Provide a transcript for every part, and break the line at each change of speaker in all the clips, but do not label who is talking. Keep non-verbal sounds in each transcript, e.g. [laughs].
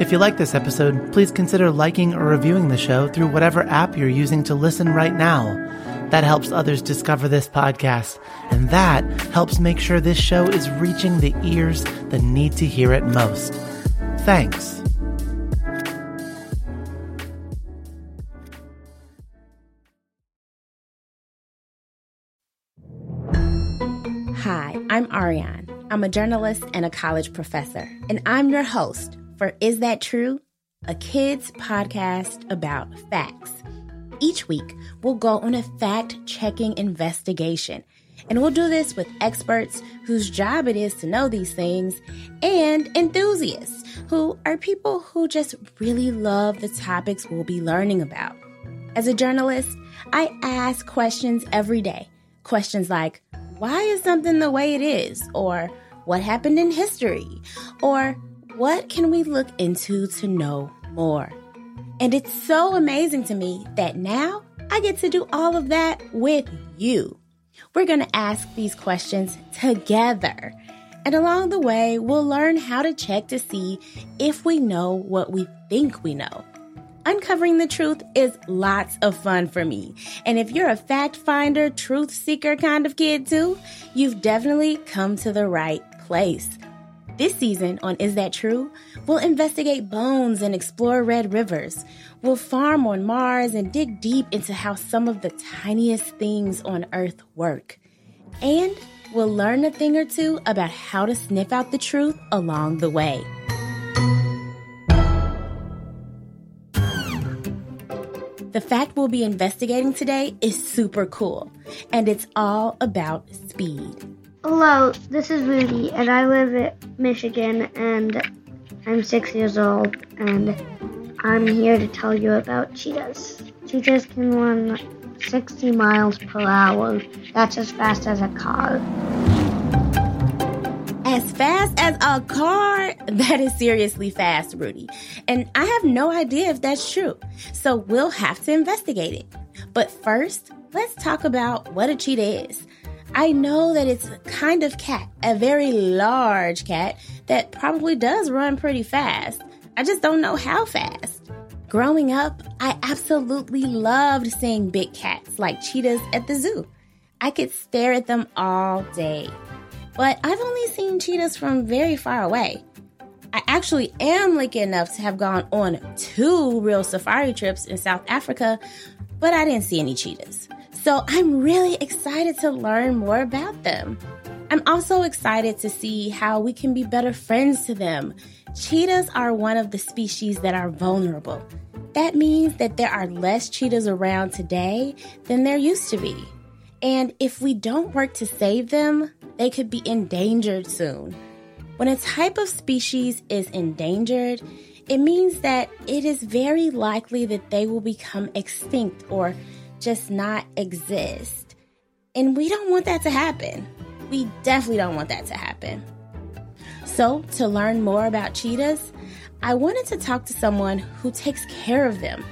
If you like this episode, please consider liking or reviewing the show through whatever app you're using to listen right now. That helps others discover this podcast, and that helps make sure this show is reaching the ears that need to hear it most. Thanks.
Hi, I'm Ariane. I'm a journalist and a college professor, and I'm your host for Is That True? A kids podcast about facts. Each week, we'll go on a fact checking investigation, and we'll do this with experts whose job it is to know these things and enthusiasts who are people who just really love the topics we'll be learning about. As a journalist, I ask questions every day. Questions like, why is something the way it is? Or what happened in history? Or what can we look into to know more? And it's so amazing to me that now I get to do all of that with you. We're going to ask these questions together. And along the way, we'll learn how to check to see if we know what we think we know. Uncovering the truth is lots of fun for me. And if you're a fact finder, truth seeker kind of kid too, you've definitely come to the right place. This season on Is That True? We'll investigate bones and explore red rivers. We'll farm on Mars and dig deep into how some of the tiniest things on Earth work. And we'll learn a thing or two about how to sniff out the truth along the way. The fact we'll be investigating today is super cool, and it's all about speed.
Hello, this is Rudy, and I live in Michigan, and I'm six years old, and I'm here to tell you about cheetahs. Cheetahs can run 60 miles per hour. That's as fast as a car.
As fast as a car? [laughs] That is seriously fast, Rudy. And I have no idea if that's true. So we'll have to investigate it. But first, let's talk about what a cheetah is. I know that it's a kind of cat, a very large cat that probably does run pretty fast. I just don't know how fast. Growing up, I absolutely loved seeing big cats like cheetahs at the zoo. I could stare at them all day. But I've only seen cheetahs from very far away. I actually am lucky enough to have gone on two real safari trips in South Africa, but I didn't see any cheetahs. So I'm really excited to learn more about them. I'm also excited to see how we can be better friends to them. Cheetahs are one of the species that are vulnerable. That means that there are less cheetahs around today than there used to be. And if we don't work to save them, they could be endangered soon. When a type of species is endangered, it means that it is very likely that they will become extinct or just not exist. And we don't want that to happen. We definitely don't want that to happen. So, to learn more about cheetahs, I wanted to talk to someone who takes care of them.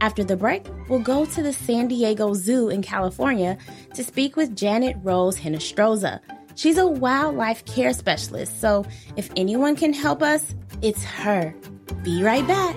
After the break, we'll go to the San Diego Zoo in California to speak with Janet Rose Hinestroza. She's a wildlife care specialist, so if anyone can help us, it's her. Be right back.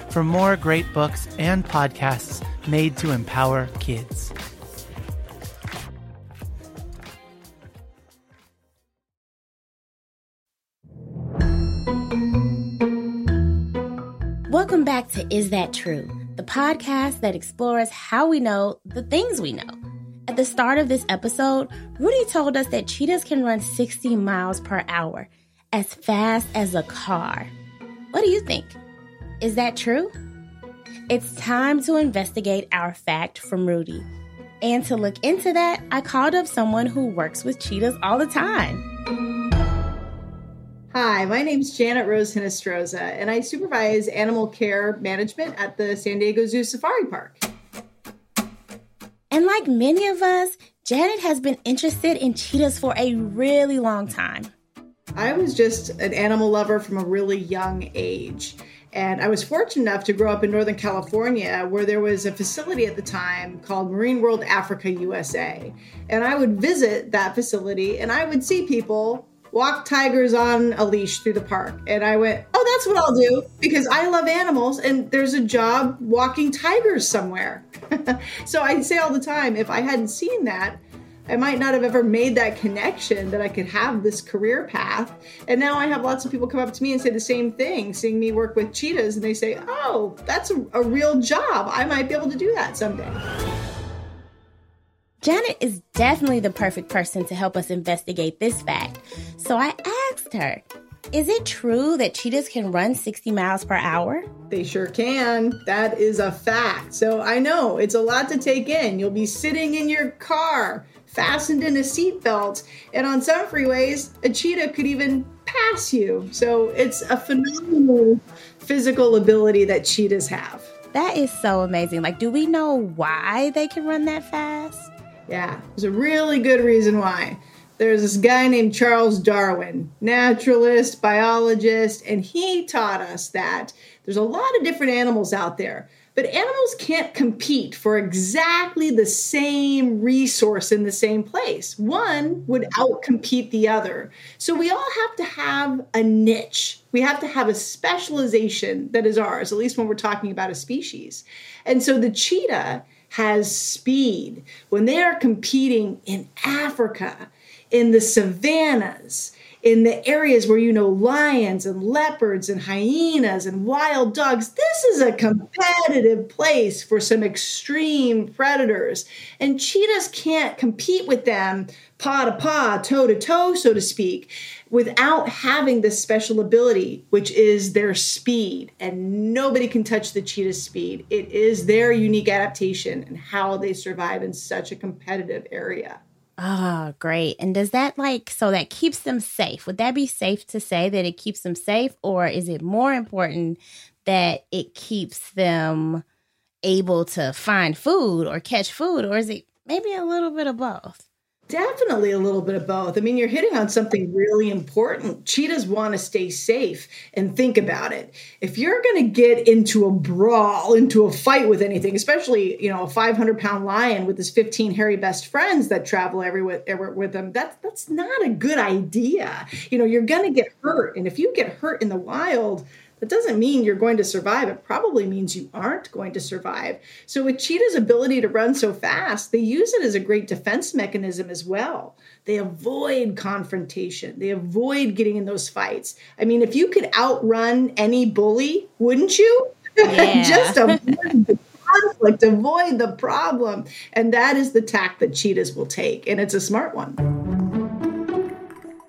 for more great books and podcasts made to empower kids.
Welcome back to Is That True? The podcast that explores how we know the things we know. At the start of this episode, Rudy told us that cheetahs can run 60 miles per hour, as fast as a car. What do you think? Is that true? It's time to investigate our fact from Rudy. And to look into that, I called up someone who works with cheetahs all the time.
Hi, my name is Janet Rose Hinestroza, and I supervise animal care management at the San Diego Zoo Safari Park.
And like many of us, Janet has been interested in cheetahs for a really long time.
I was just an animal lover from a really young age. And I was fortunate enough to grow up in Northern California where there was a facility at the time called Marine World Africa USA. And I would visit that facility and I would see people walk tigers on a leash through the park. And I went, oh, that's what I'll do because I love animals and there's a job walking tigers somewhere. [laughs] so I say all the time if I hadn't seen that, I might not have ever made that connection that I could have this career path. And now I have lots of people come up to me and say the same thing, seeing me work with cheetahs, and they say, Oh, that's a, a real job. I might be able to do that someday.
Janet is definitely the perfect person to help us investigate this fact. So I asked her, is it true that cheetahs can run 60 miles per hour?
They sure can. That is a fact. So I know it's a lot to take in. You'll be sitting in your car, fastened in a seatbelt, and on some freeways, a cheetah could even pass you. So it's a phenomenal physical ability that cheetahs have.
That is so amazing. Like, do we know why they can run that fast?
Yeah, there's a really good reason why. There's this guy named Charles Darwin, naturalist, biologist, and he taught us that there's a lot of different animals out there, but animals can't compete for exactly the same resource in the same place. One would outcompete the other. So we all have to have a niche. We have to have a specialization that is ours, at least when we're talking about a species. And so the cheetah has speed. When they are competing in Africa, in the savannas, in the areas where you know lions and leopards and hyenas and wild dogs, this is a competitive place for some extreme predators. And cheetahs can't compete with them paw to paw, toe to toe, so to speak without having this special ability, which is their speed. And nobody can touch the cheetah's speed. It is their unique adaptation and how they survive in such a competitive area.
Oh, great. And does that like, so that keeps them safe? Would that be safe to say that it keeps them safe? Or is it more important that it keeps them able to find food or catch food? Or is it maybe a little bit of both?
Definitely a little bit of both. I mean, you're hitting on something really important. Cheetahs want to stay safe and think about it. If you're going to get into a brawl, into a fight with anything, especially, you know, a 500 pound lion with his 15 hairy best friends that travel everywhere, with them, that's, that's not a good idea. You know, you're going to get hurt. And if you get hurt in the wild, that doesn't mean you're going to survive. It probably means you aren't going to survive. So, with cheetah's ability to run so fast, they use it as a great defense mechanism as well. They avoid confrontation, they avoid getting in those fights. I mean, if you could outrun any bully, wouldn't you? [laughs] Yeah. Just avoid the conflict, avoid the problem. And that is the tack that cheetahs will take. And it's a smart one.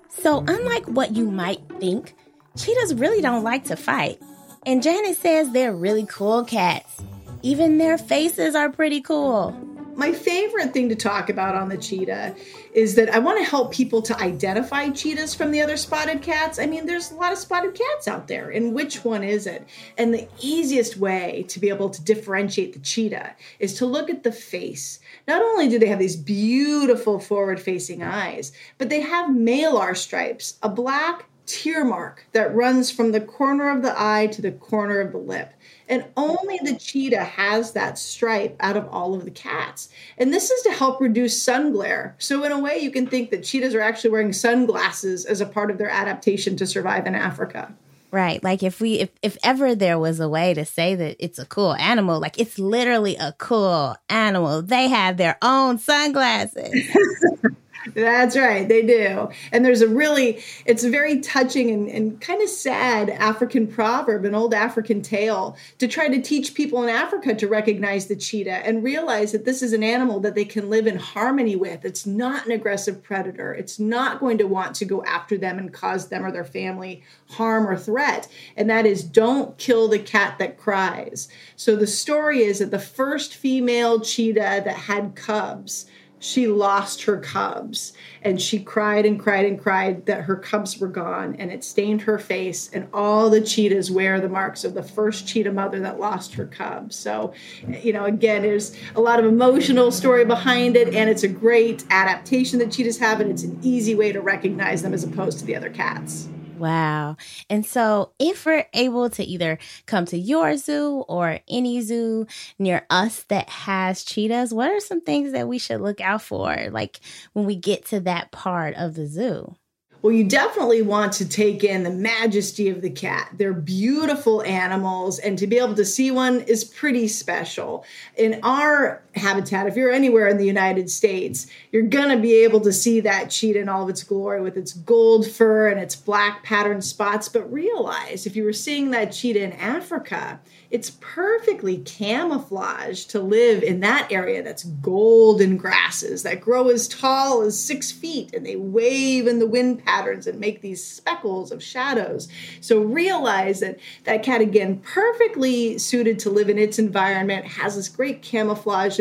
So, unlike what you might think, cheetahs really don't like to fight. And Janet says they're really cool cats. Even their faces are pretty cool.
My favorite thing to talk about on the cheetah is that I want to help people to identify cheetahs from the other spotted cats. I mean, there's a lot of spotted cats out there, and which one is it? And the easiest way to be able to differentiate the cheetah is to look at the face. Not only do they have these beautiful forward facing eyes, but they have malar stripes, a black tear mark that runs from the corner of the eye to the corner of the lip. And only the cheetah has that stripe out of all of the cats. And this is to help reduce sun glare. So, in a way, you can think that cheetahs are actually wearing sunglasses as a part of their adaptation to survive in Africa.
Right. Like if we if if ever there was a way to say that it's a cool animal, like it's literally a cool animal. They have their own sunglasses. [laughs]
That's right, they do. And there's a really, it's a very touching and, and kind of sad African proverb, an old African tale, to try to teach people in Africa to recognize the cheetah and realize that this is an animal that they can live in harmony with. It's not an aggressive predator. It's not going to want to go after them and cause them or their family harm or threat. And that is don't kill the cat that cries. So the story is that the first female cheetah that had cubs she lost her cubs and she cried and cried and cried that her cubs were gone and it stained her face and all the cheetahs wear the marks of the first cheetah mother that lost her cubs so you know again there's a lot of emotional story behind it and it's a great adaptation that cheetahs have and it's an easy way to recognize them as opposed to the other cats
Wow. And so, if we're able to either come to your zoo or any zoo near us that has cheetahs, what are some things that we should look out for, like when we get to that part of the zoo?
Well, you definitely want to take in the majesty of the cat. They're beautiful animals, and to be able to see one is pretty special. In our habitat, if you're anywhere in the United States, you're going to be able to see that cheetah in all of its glory with its gold fur and its black patterned spots. But realize if you were seeing that cheetah in Africa, it's perfectly camouflaged to live in that area that's golden grasses that grow as tall as six feet and they wave in the wind patterns and make these speckles of shadows. So realize that that cat, again, perfectly suited to live in its environment, has this great camouflage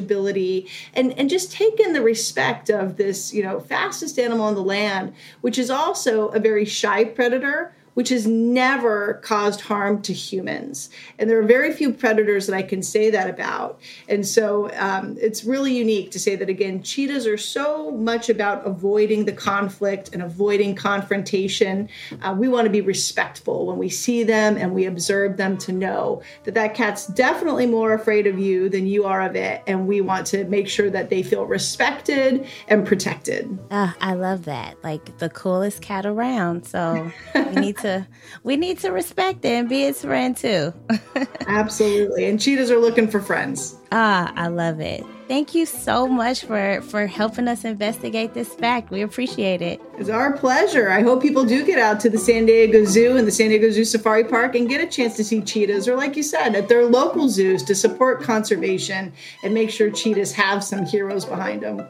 and, and just take in the respect of this, you know, fastest animal on the land, which is also a very shy predator which has never caused harm to humans. And there are very few predators that I can say that about. And so um, it's really unique to say that again, cheetahs are so much about avoiding the conflict and avoiding confrontation. Uh, we want to be respectful when we see them and we observe them to know that that cat's definitely more afraid of you than you are of it. And we want to make sure that they feel respected and protected.
Uh, I love that. Like the coolest cat around. So we need to [laughs] we need to respect it and be its friend too. [laughs]
Absolutely. And cheetahs are looking for friends.
Ah, I love it. Thank you so much for for helping us investigate this fact. We appreciate it.
It's our pleasure. I hope people do get out to the San Diego Zoo and the San Diego Zoo Safari Park and get a chance to see cheetahs or like you said at their local zoos to support conservation and make sure cheetahs have some heroes behind them.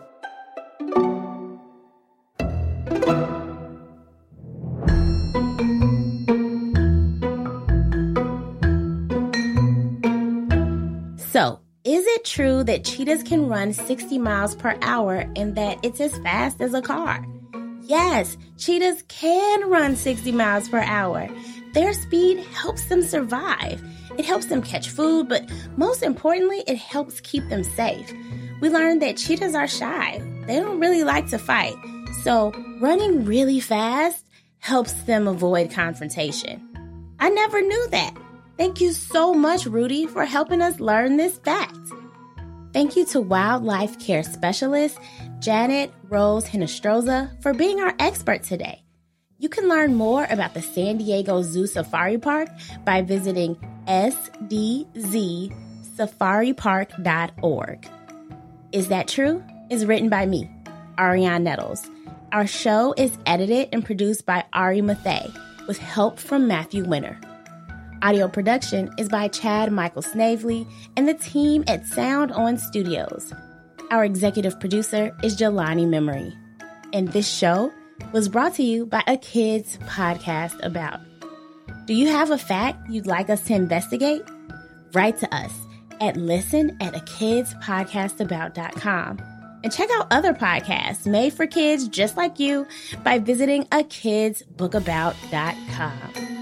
It true that cheetahs can run 60 miles per hour and that it's as fast as a car? Yes, cheetahs can run 60 miles per hour. Their speed helps them survive. It helps them catch food, but most importantly, it helps keep them safe. We learned that cheetahs are shy. They don't really like to fight. So, running really fast helps them avoid confrontation. I never knew that. Thank you so much, Rudy, for helping us learn this fact. Thank you to wildlife care specialist Janet Rose Hinestroza for being our expert today. You can learn more about the San Diego Zoo Safari Park by visiting sdzsafaripark.org. Is That True? is written by me, Ariane Nettles. Our show is edited and produced by Ari Mathay with help from Matthew Winner. Audio production is by Chad Michael Snavely and the team at Sound On Studios. Our executive producer is Jelani Memory. And this show was brought to you by a kids podcast about. Do you have a fact you'd like us to investigate? Write to us at listen at a kidspodcastabout.com. And check out other podcasts made for kids just like you by visiting a kidsbookabout.com.